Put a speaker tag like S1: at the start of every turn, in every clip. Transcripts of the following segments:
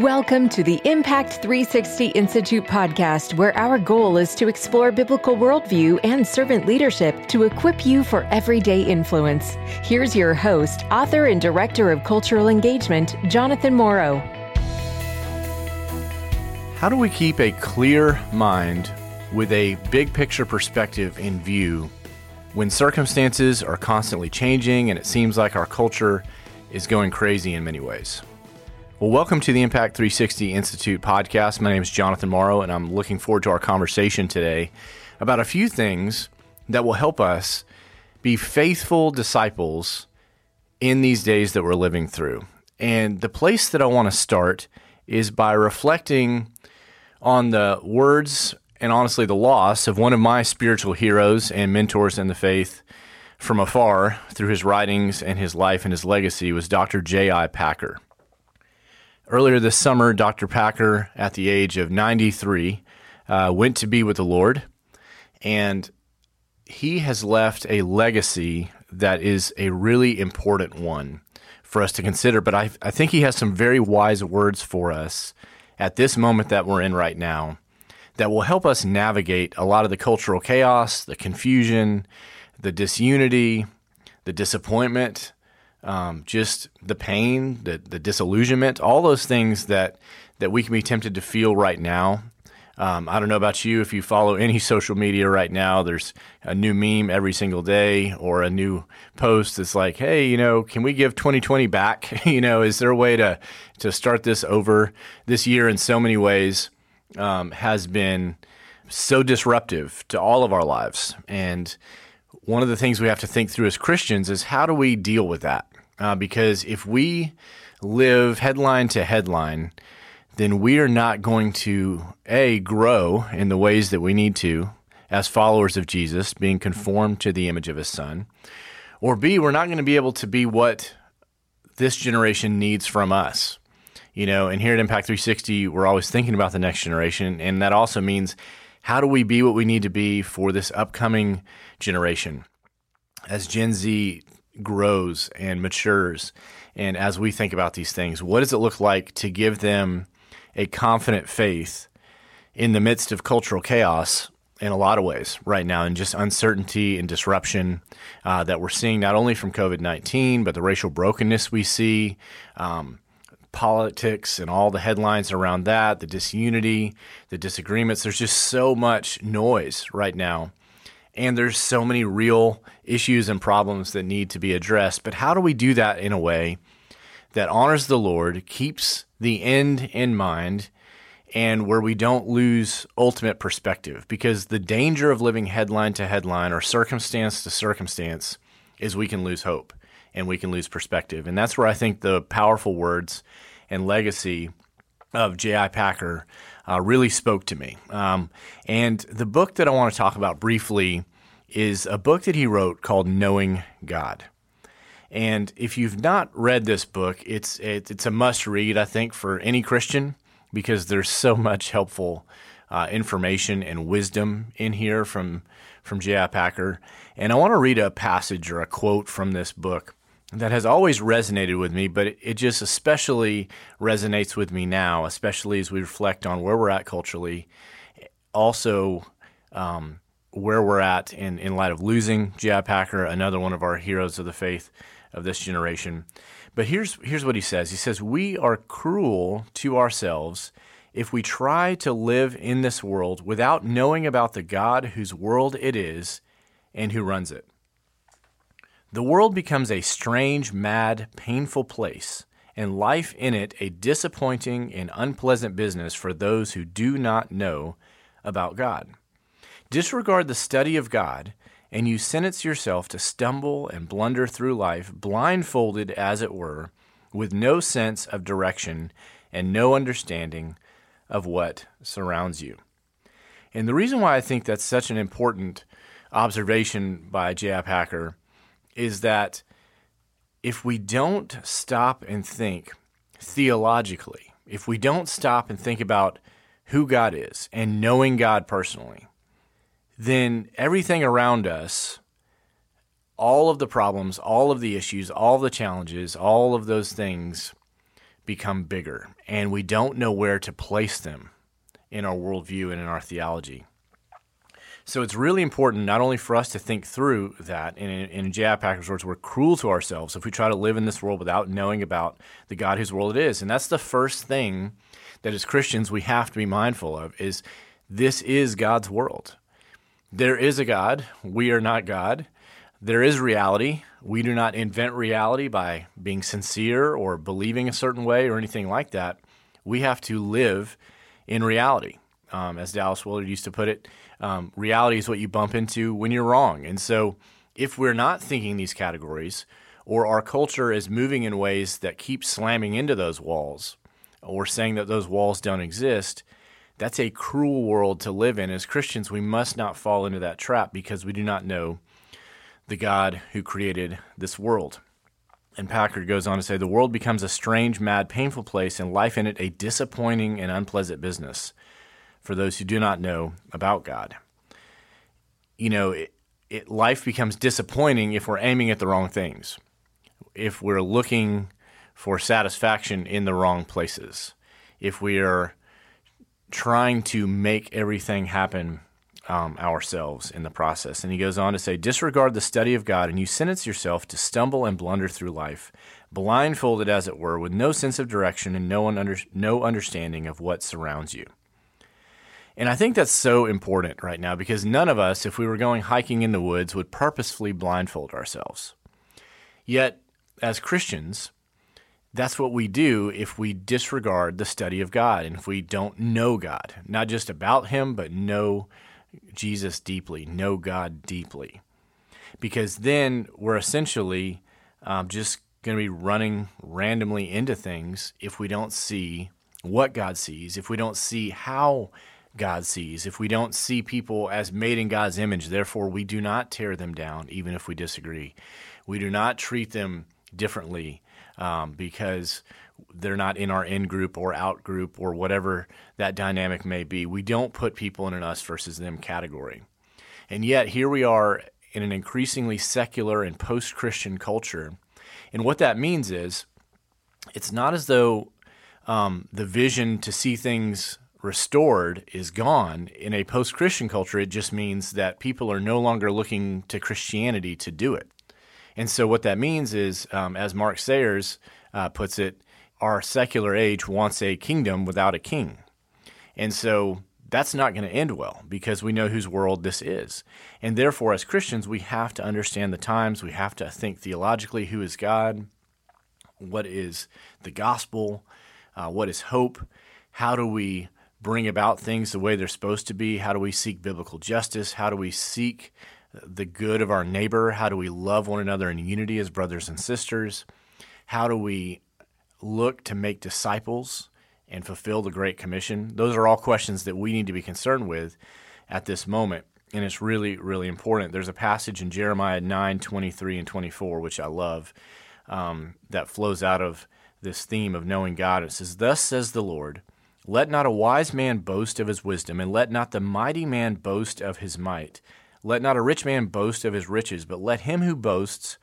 S1: Welcome to the Impact 360 Institute podcast, where our goal is to explore biblical worldview and servant leadership to equip you for everyday influence. Here's your host, author, and director of cultural engagement, Jonathan Morrow.
S2: How do we keep a clear mind with a big picture perspective in view when circumstances are constantly changing and it seems like our culture is going crazy in many ways? Well, welcome to the Impact 360 Institute podcast. My name is Jonathan Morrow, and I'm looking forward to our conversation today about a few things that will help us be faithful disciples in these days that we're living through. And the place that I want to start is by reflecting on the words and honestly the loss of one of my spiritual heroes and mentors in the faith from afar through his writings and his life and his legacy was Dr. J.I. Packer. Earlier this summer, Dr. Packer, at the age of 93, uh, went to be with the Lord, and he has left a legacy that is a really important one for us to consider. But I, I think he has some very wise words for us at this moment that we're in right now that will help us navigate a lot of the cultural chaos, the confusion, the disunity, the disappointment um, just the pain, the, the disillusionment, all those things that, that we can be tempted to feel right now. Um, I don't know about you. If you follow any social media right now, there's a new meme every single day or a new post that's like, hey, you know, can we give 2020 back? you know, is there a way to, to start this over? This year, in so many ways, um, has been so disruptive to all of our lives. And one of the things we have to think through as Christians is how do we deal with that? Uh, because if we live headline to headline, then we are not going to a grow in the ways that we need to as followers of Jesus, being conformed to the image of His Son, or b we're not going to be able to be what this generation needs from us. You know, and here at Impact 360, we're always thinking about the next generation, and that also means how do we be what we need to be for this upcoming generation? As Gen Z grows and matures. And as we think about these things, what does it look like to give them a confident faith in the midst of cultural chaos in a lot of ways right now, and just uncertainty and disruption uh, that we're seeing not only from COVID 19, but the racial brokenness we see, um, politics and all the headlines around that, the disunity, the disagreements. There's just so much noise right now and there's so many real issues and problems that need to be addressed. But how do we do that in a way that honors the Lord, keeps the end in mind, and where we don't lose ultimate perspective? Because the danger of living headline to headline or circumstance to circumstance is we can lose hope and we can lose perspective. And that's where I think the powerful words and legacy of J.I. Packer uh, really spoke to me. Um, and the book that I want to talk about briefly is a book that he wrote called Knowing God. And if you've not read this book, it's it's a must read, I think, for any Christian because there's so much helpful uh, information and wisdom in here from from J.I. Packer. And I want to read a passage or a quote from this book that has always resonated with me, but it just especially resonates with me now, especially as we reflect on where we're at culturally. Also, um, where we're at in, in light of losing J.I. Packer, another one of our heroes of the faith of this generation. But here's, here's what he says He says, We are cruel to ourselves if we try to live in this world without knowing about the God whose world it is and who runs it. The world becomes a strange, mad, painful place, and life in it a disappointing and unpleasant business for those who do not know about God. Disregard the study of God, and you sentence yourself to stumble and blunder through life, blindfolded as it were, with no sense of direction and no understanding of what surrounds you. And the reason why I think that's such an important observation by J.I. Packer is that if we don't stop and think theologically, if we don't stop and think about who God is and knowing God personally, then everything around us, all of the problems, all of the issues, all the challenges, all of those things become bigger, and we don't know where to place them in our worldview and in our theology. So it's really important not only for us to think through that, and in, in J.I. Packer's words, we're cruel to ourselves if we try to live in this world without knowing about the God whose world it is. And that's the first thing that as Christians we have to be mindful of is this is God's world. There is a God. We are not God. There is reality. We do not invent reality by being sincere or believing a certain way or anything like that. We have to live in reality. Um, as Dallas Willard used to put it, um, reality is what you bump into when you're wrong. And so, if we're not thinking these categories, or our culture is moving in ways that keep slamming into those walls, or saying that those walls don't exist, that's a cruel world to live in. As Christians, we must not fall into that trap because we do not know the God who created this world. And Packer goes on to say the world becomes a strange, mad, painful place, and life in it a disappointing and unpleasant business for those who do not know about God. You know, it, it, life becomes disappointing if we're aiming at the wrong things, if we're looking for satisfaction in the wrong places, if we are trying to make everything happen um, ourselves in the process. And he goes on to say, disregard the study of God, and you sentence yourself to stumble and blunder through life, blindfolded as it were, with no sense of direction and no, under, no understanding of what surrounds you. And I think that's so important right now because none of us, if we were going hiking in the woods, would purposefully blindfold ourselves. Yet, as Christians, that's what we do if we disregard the study of God and if we don't know God, not just about Him, but know Jesus deeply, know God deeply. Because then we're essentially um, just going to be running randomly into things if we don't see what God sees, if we don't see how God sees. If we don't see people as made in God's image, therefore we do not tear them down, even if we disagree. We do not treat them differently um, because they're not in our in group or out group or whatever that dynamic may be. We don't put people in an us versus them category. And yet, here we are in an increasingly secular and post Christian culture. And what that means is it's not as though um, the vision to see things restored is gone. In a post Christian culture, it just means that people are no longer looking to Christianity to do it. And so, what that means is, um, as Mark Sayers uh, puts it, our secular age wants a kingdom without a king. And so, that's not going to end well because we know whose world this is. And therefore, as Christians, we have to understand the times. We have to think theologically who is God? What is the gospel? Uh, what is hope? How do we bring about things the way they're supposed to be? How do we seek biblical justice? How do we seek the good of our neighbor? How do we love one another in unity as brothers and sisters? How do we look to make disciples and fulfill the Great Commission? Those are all questions that we need to be concerned with at this moment. And it's really, really important. There's a passage in Jeremiah 9 23 and 24, which I love, um, that flows out of this theme of knowing God. It says, Thus says the Lord, let not a wise man boast of his wisdom, and let not the mighty man boast of his might. Let not a rich man boast of his riches, but let him who boasts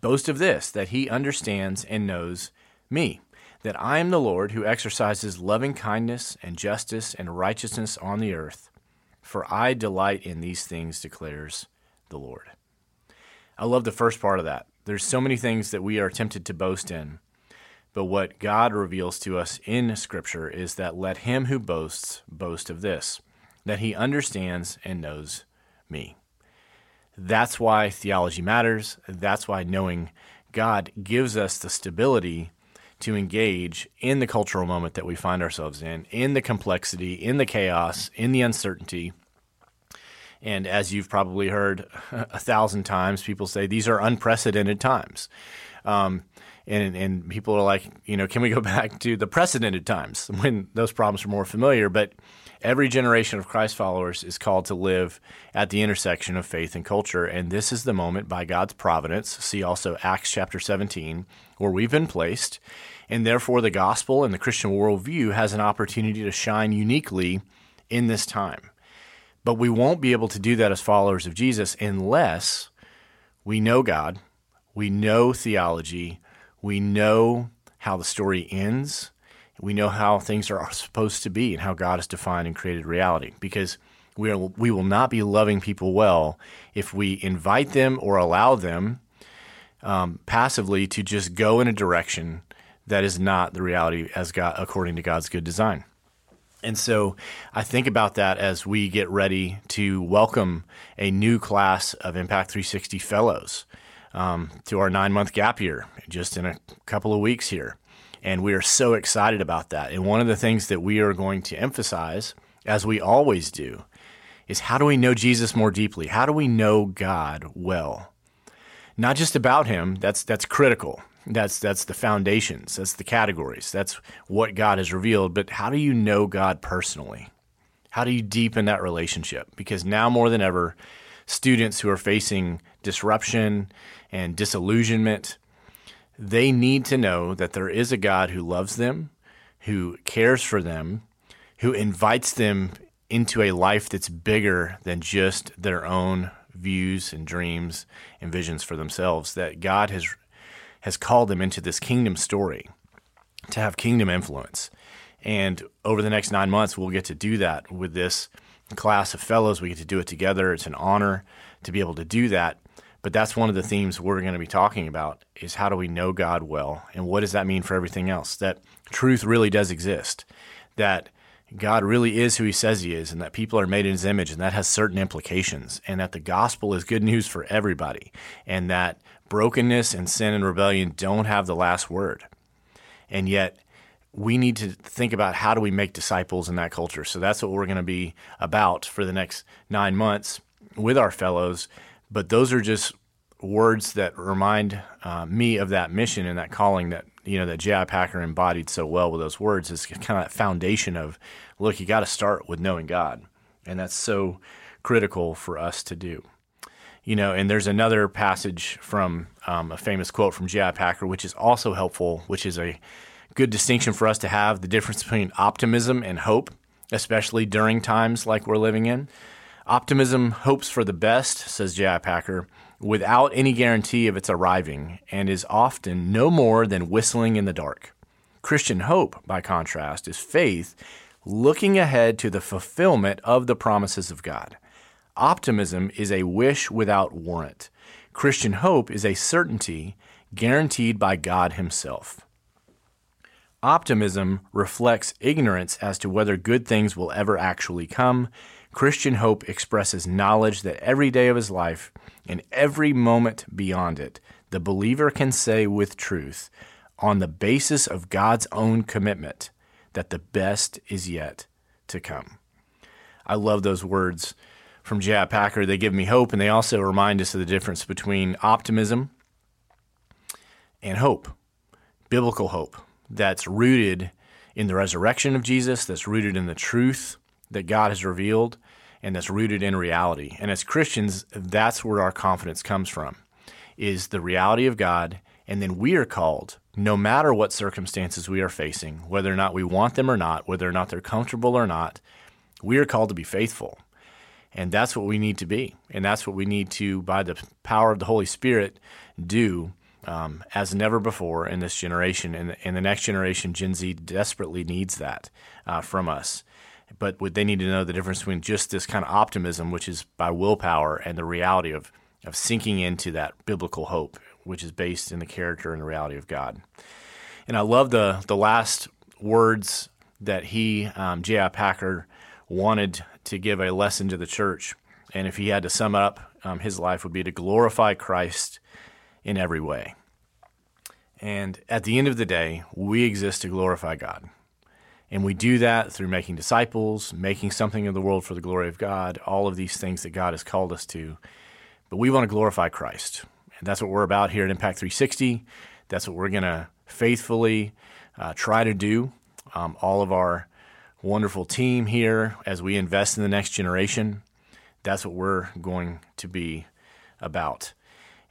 S2: boast of this, that he understands and knows me, that I am the Lord who exercises loving kindness and justice and righteousness on the earth. For I delight in these things, declares the Lord. I love the first part of that. There's so many things that we are tempted to boast in. But what God reveals to us in Scripture is that let him who boasts boast of this, that he understands and knows me. That's why theology matters. That's why knowing God gives us the stability to engage in the cultural moment that we find ourselves in, in the complexity, in the chaos, in the uncertainty. And as you've probably heard a thousand times, people say these are unprecedented times. Um, and and people are like, you know, can we go back to the precedented times when those problems are more familiar? But every generation of Christ followers is called to live at the intersection of faith and culture, and this is the moment by God's providence. See also Acts chapter 17, where we've been placed, and therefore the gospel and the Christian worldview has an opportunity to shine uniquely in this time. But we won't be able to do that as followers of Jesus unless we know God, we know theology, we know how the story ends. We know how things are supposed to be and how God has defined and created reality because we, are, we will not be loving people well if we invite them or allow them um, passively to just go in a direction that is not the reality as God, according to God's good design. And so I think about that as we get ready to welcome a new class of Impact 360 fellows um, to our nine month gap year just in a couple of weeks here. And we are so excited about that. And one of the things that we are going to emphasize, as we always do, is how do we know Jesus more deeply? How do we know God well? Not just about him, that's that's critical. That's that's the foundations, that's the categories. That's what God has revealed, but how do you know God personally? How do you deepen that relationship? Because now more than ever, students who are facing disruption and disillusionment, they need to know that there is a God who loves them, who cares for them, who invites them into a life that's bigger than just their own views and dreams and visions for themselves that God has has called them into this kingdom story to have kingdom influence. And over the next 9 months we'll get to do that with this class of fellows. We get to do it together. It's an honor to be able to do that. But that's one of the themes we're going to be talking about is how do we know God well and what does that mean for everything else? That truth really does exist. That God really is who he says he is and that people are made in his image and that has certain implications and that the gospel is good news for everybody and that brokenness and sin and rebellion don't have the last word. And yet we need to think about how do we make disciples in that culture. So that's what we're going to be about for the next 9 months with our fellows, but those are just words that remind uh, me of that mission and that calling that you know that J.I. Packer embodied so well with those words is kind of that foundation of look, you got to start with knowing God, and that's so critical for us to do. You know, and there's another passage from um, a famous quote from J.I. Packer, which is also helpful, which is a good distinction for us to have the difference between optimism and hope, especially during times like we're living in. Optimism hopes for the best, says J.I. Packer, without any guarantee of its arriving and is often no more than whistling in the dark. Christian hope, by contrast, is faith looking ahead to the fulfillment of the promises of God. Optimism is a wish without warrant. Christian hope is a certainty guaranteed by God Himself. Optimism reflects ignorance as to whether good things will ever actually come. Christian hope expresses knowledge that every day of his life and every moment beyond it, the believer can say with truth, on the basis of God's own commitment, that the best is yet to come. I love those words from J.I. Packer. They give me hope, and they also remind us of the difference between optimism and hope, biblical hope that's rooted in the resurrection of Jesus, that's rooted in the truth that God has revealed, and that's rooted in reality. And as Christians, that's where our confidence comes from, is the reality of God. And then we are called, no matter what circumstances we are facing, whether or not we want them or not, whether or not they're comfortable or not, we are called to be faithful. And that's what we need to be. And that's what we need to, by the power of the Holy Spirit, do um, as never before in this generation. And, and the next generation, Gen Z, desperately needs that uh, from us but they need to know the difference between just this kind of optimism, which is by willpower, and the reality of of sinking into that biblical hope, which is based in the character and the reality of God. And I love the the last words that he, um, J.I. Packer, wanted to give a lesson to the church. And if he had to sum up, um, his life would be to glorify Christ in every way. And at the end of the day, we exist to glorify God. And we do that through making disciples, making something of the world for the glory of God, all of these things that God has called us to. But we want to glorify Christ. And that's what we're about here at Impact 360. That's what we're going to faithfully uh, try to do. Um, all of our wonderful team here as we invest in the next generation. That's what we're going to be about.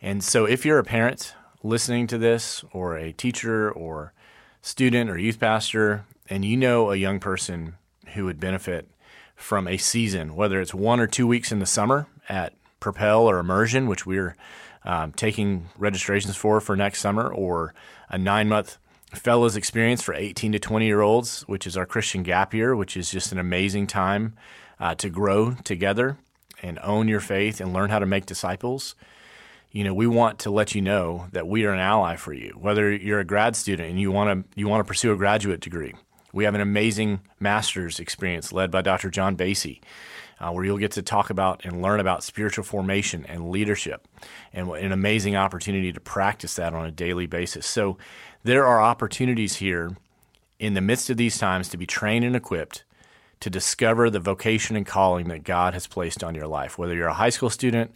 S2: And so if you're a parent listening to this, or a teacher, or student, or youth pastor, and you know a young person who would benefit from a season, whether it's one or two weeks in the summer at Propel or Immersion, which we're um, taking registrations for for next summer, or a nine month fellows experience for 18 to 20 year olds, which is our Christian gap year, which is just an amazing time uh, to grow together and own your faith and learn how to make disciples. You know, we want to let you know that we are an ally for you. Whether you're a grad student and you want to you want to pursue a graduate degree, we have an amazing master's experience led by Dr. John Basie uh, where you'll get to talk about and learn about spiritual formation and leadership, and an amazing opportunity to practice that on a daily basis. So, there are opportunities here in the midst of these times to be trained and equipped to discover the vocation and calling that God has placed on your life. Whether you're a high school student,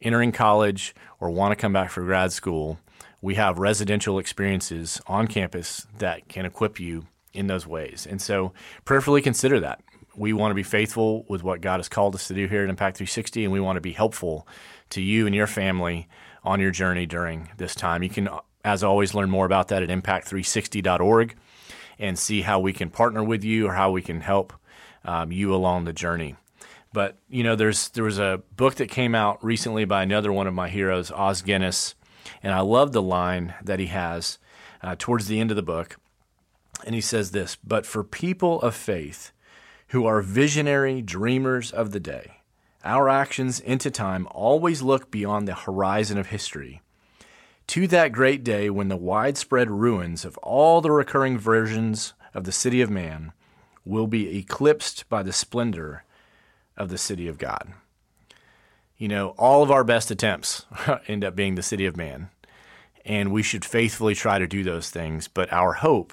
S2: entering college, or want to come back for grad school, we have residential experiences on campus that can equip you in those ways. And so prayerfully consider that we want to be faithful with what God has called us to do here at Impact 360, and we want to be helpful to you and your family on your journey during this time. You can, as always, learn more about that at impact360.org and see how we can partner with you or how we can help um, you along the journey. But you know, there's there was a book that came out recently by another one of my heroes, Os Guinness, and I love the line that he has uh, towards the end of the book, and he says this: "But for people of faith." who are visionary dreamers of the day. Our actions into time always look beyond the horizon of history. To that great day when the widespread ruins of all the recurring versions of the city of man will be eclipsed by the splendor of the city of God. You know, all of our best attempts end up being the city of man, and we should faithfully try to do those things. But our hope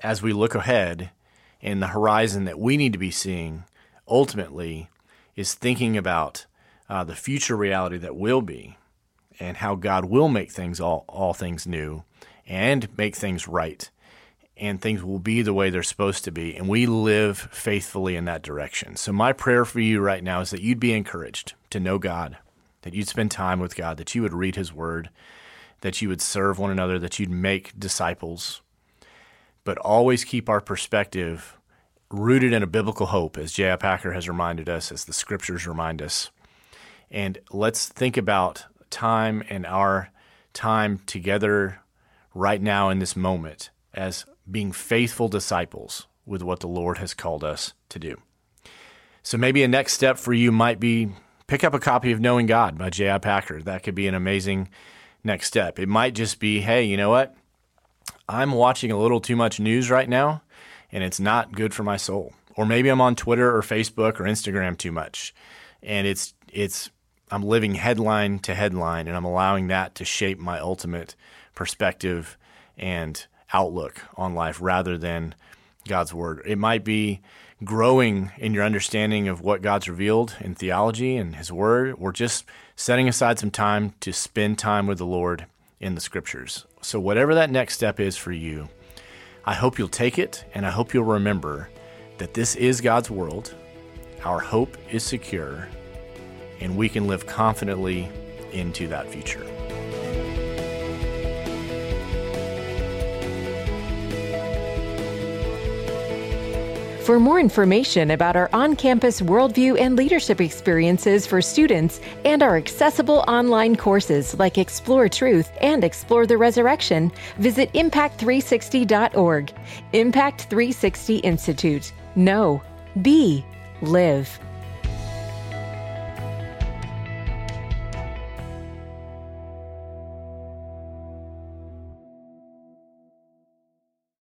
S2: as we look ahead and the horizon that we need to be seeing ultimately is thinking about uh, the future reality that will be and how God will make things all, all things new and make things right and things will be the way they're supposed to be and we live faithfully in that direction. So my prayer for you right now is that you'd be encouraged to know God, that you'd spend time with God, that you would read his word, that you would serve one another, that you'd make disciples but always keep our perspective rooted in a biblical hope, as J.I. Packer has reminded us, as the scriptures remind us. And let's think about time and our time together right now in this moment as being faithful disciples with what the Lord has called us to do. So maybe a next step for you might be pick up a copy of Knowing God by J.I. Packer. That could be an amazing next step. It might just be, hey, you know what? I'm watching a little too much news right now and it's not good for my soul. Or maybe I'm on Twitter or Facebook or Instagram too much and it's it's I'm living headline to headline and I'm allowing that to shape my ultimate perspective and outlook on life rather than God's word. It might be growing in your understanding of what God's revealed in theology and his word or just setting aside some time to spend time with the Lord in the scriptures. So, whatever that next step is for you, I hope you'll take it and I hope you'll remember that this is God's world. Our hope is secure, and we can live confidently into that future.
S1: For more information about our on campus worldview and leadership experiences for students and our accessible online courses like Explore Truth and Explore the Resurrection, visit Impact360.org. Impact 360 Institute. Know, be, live.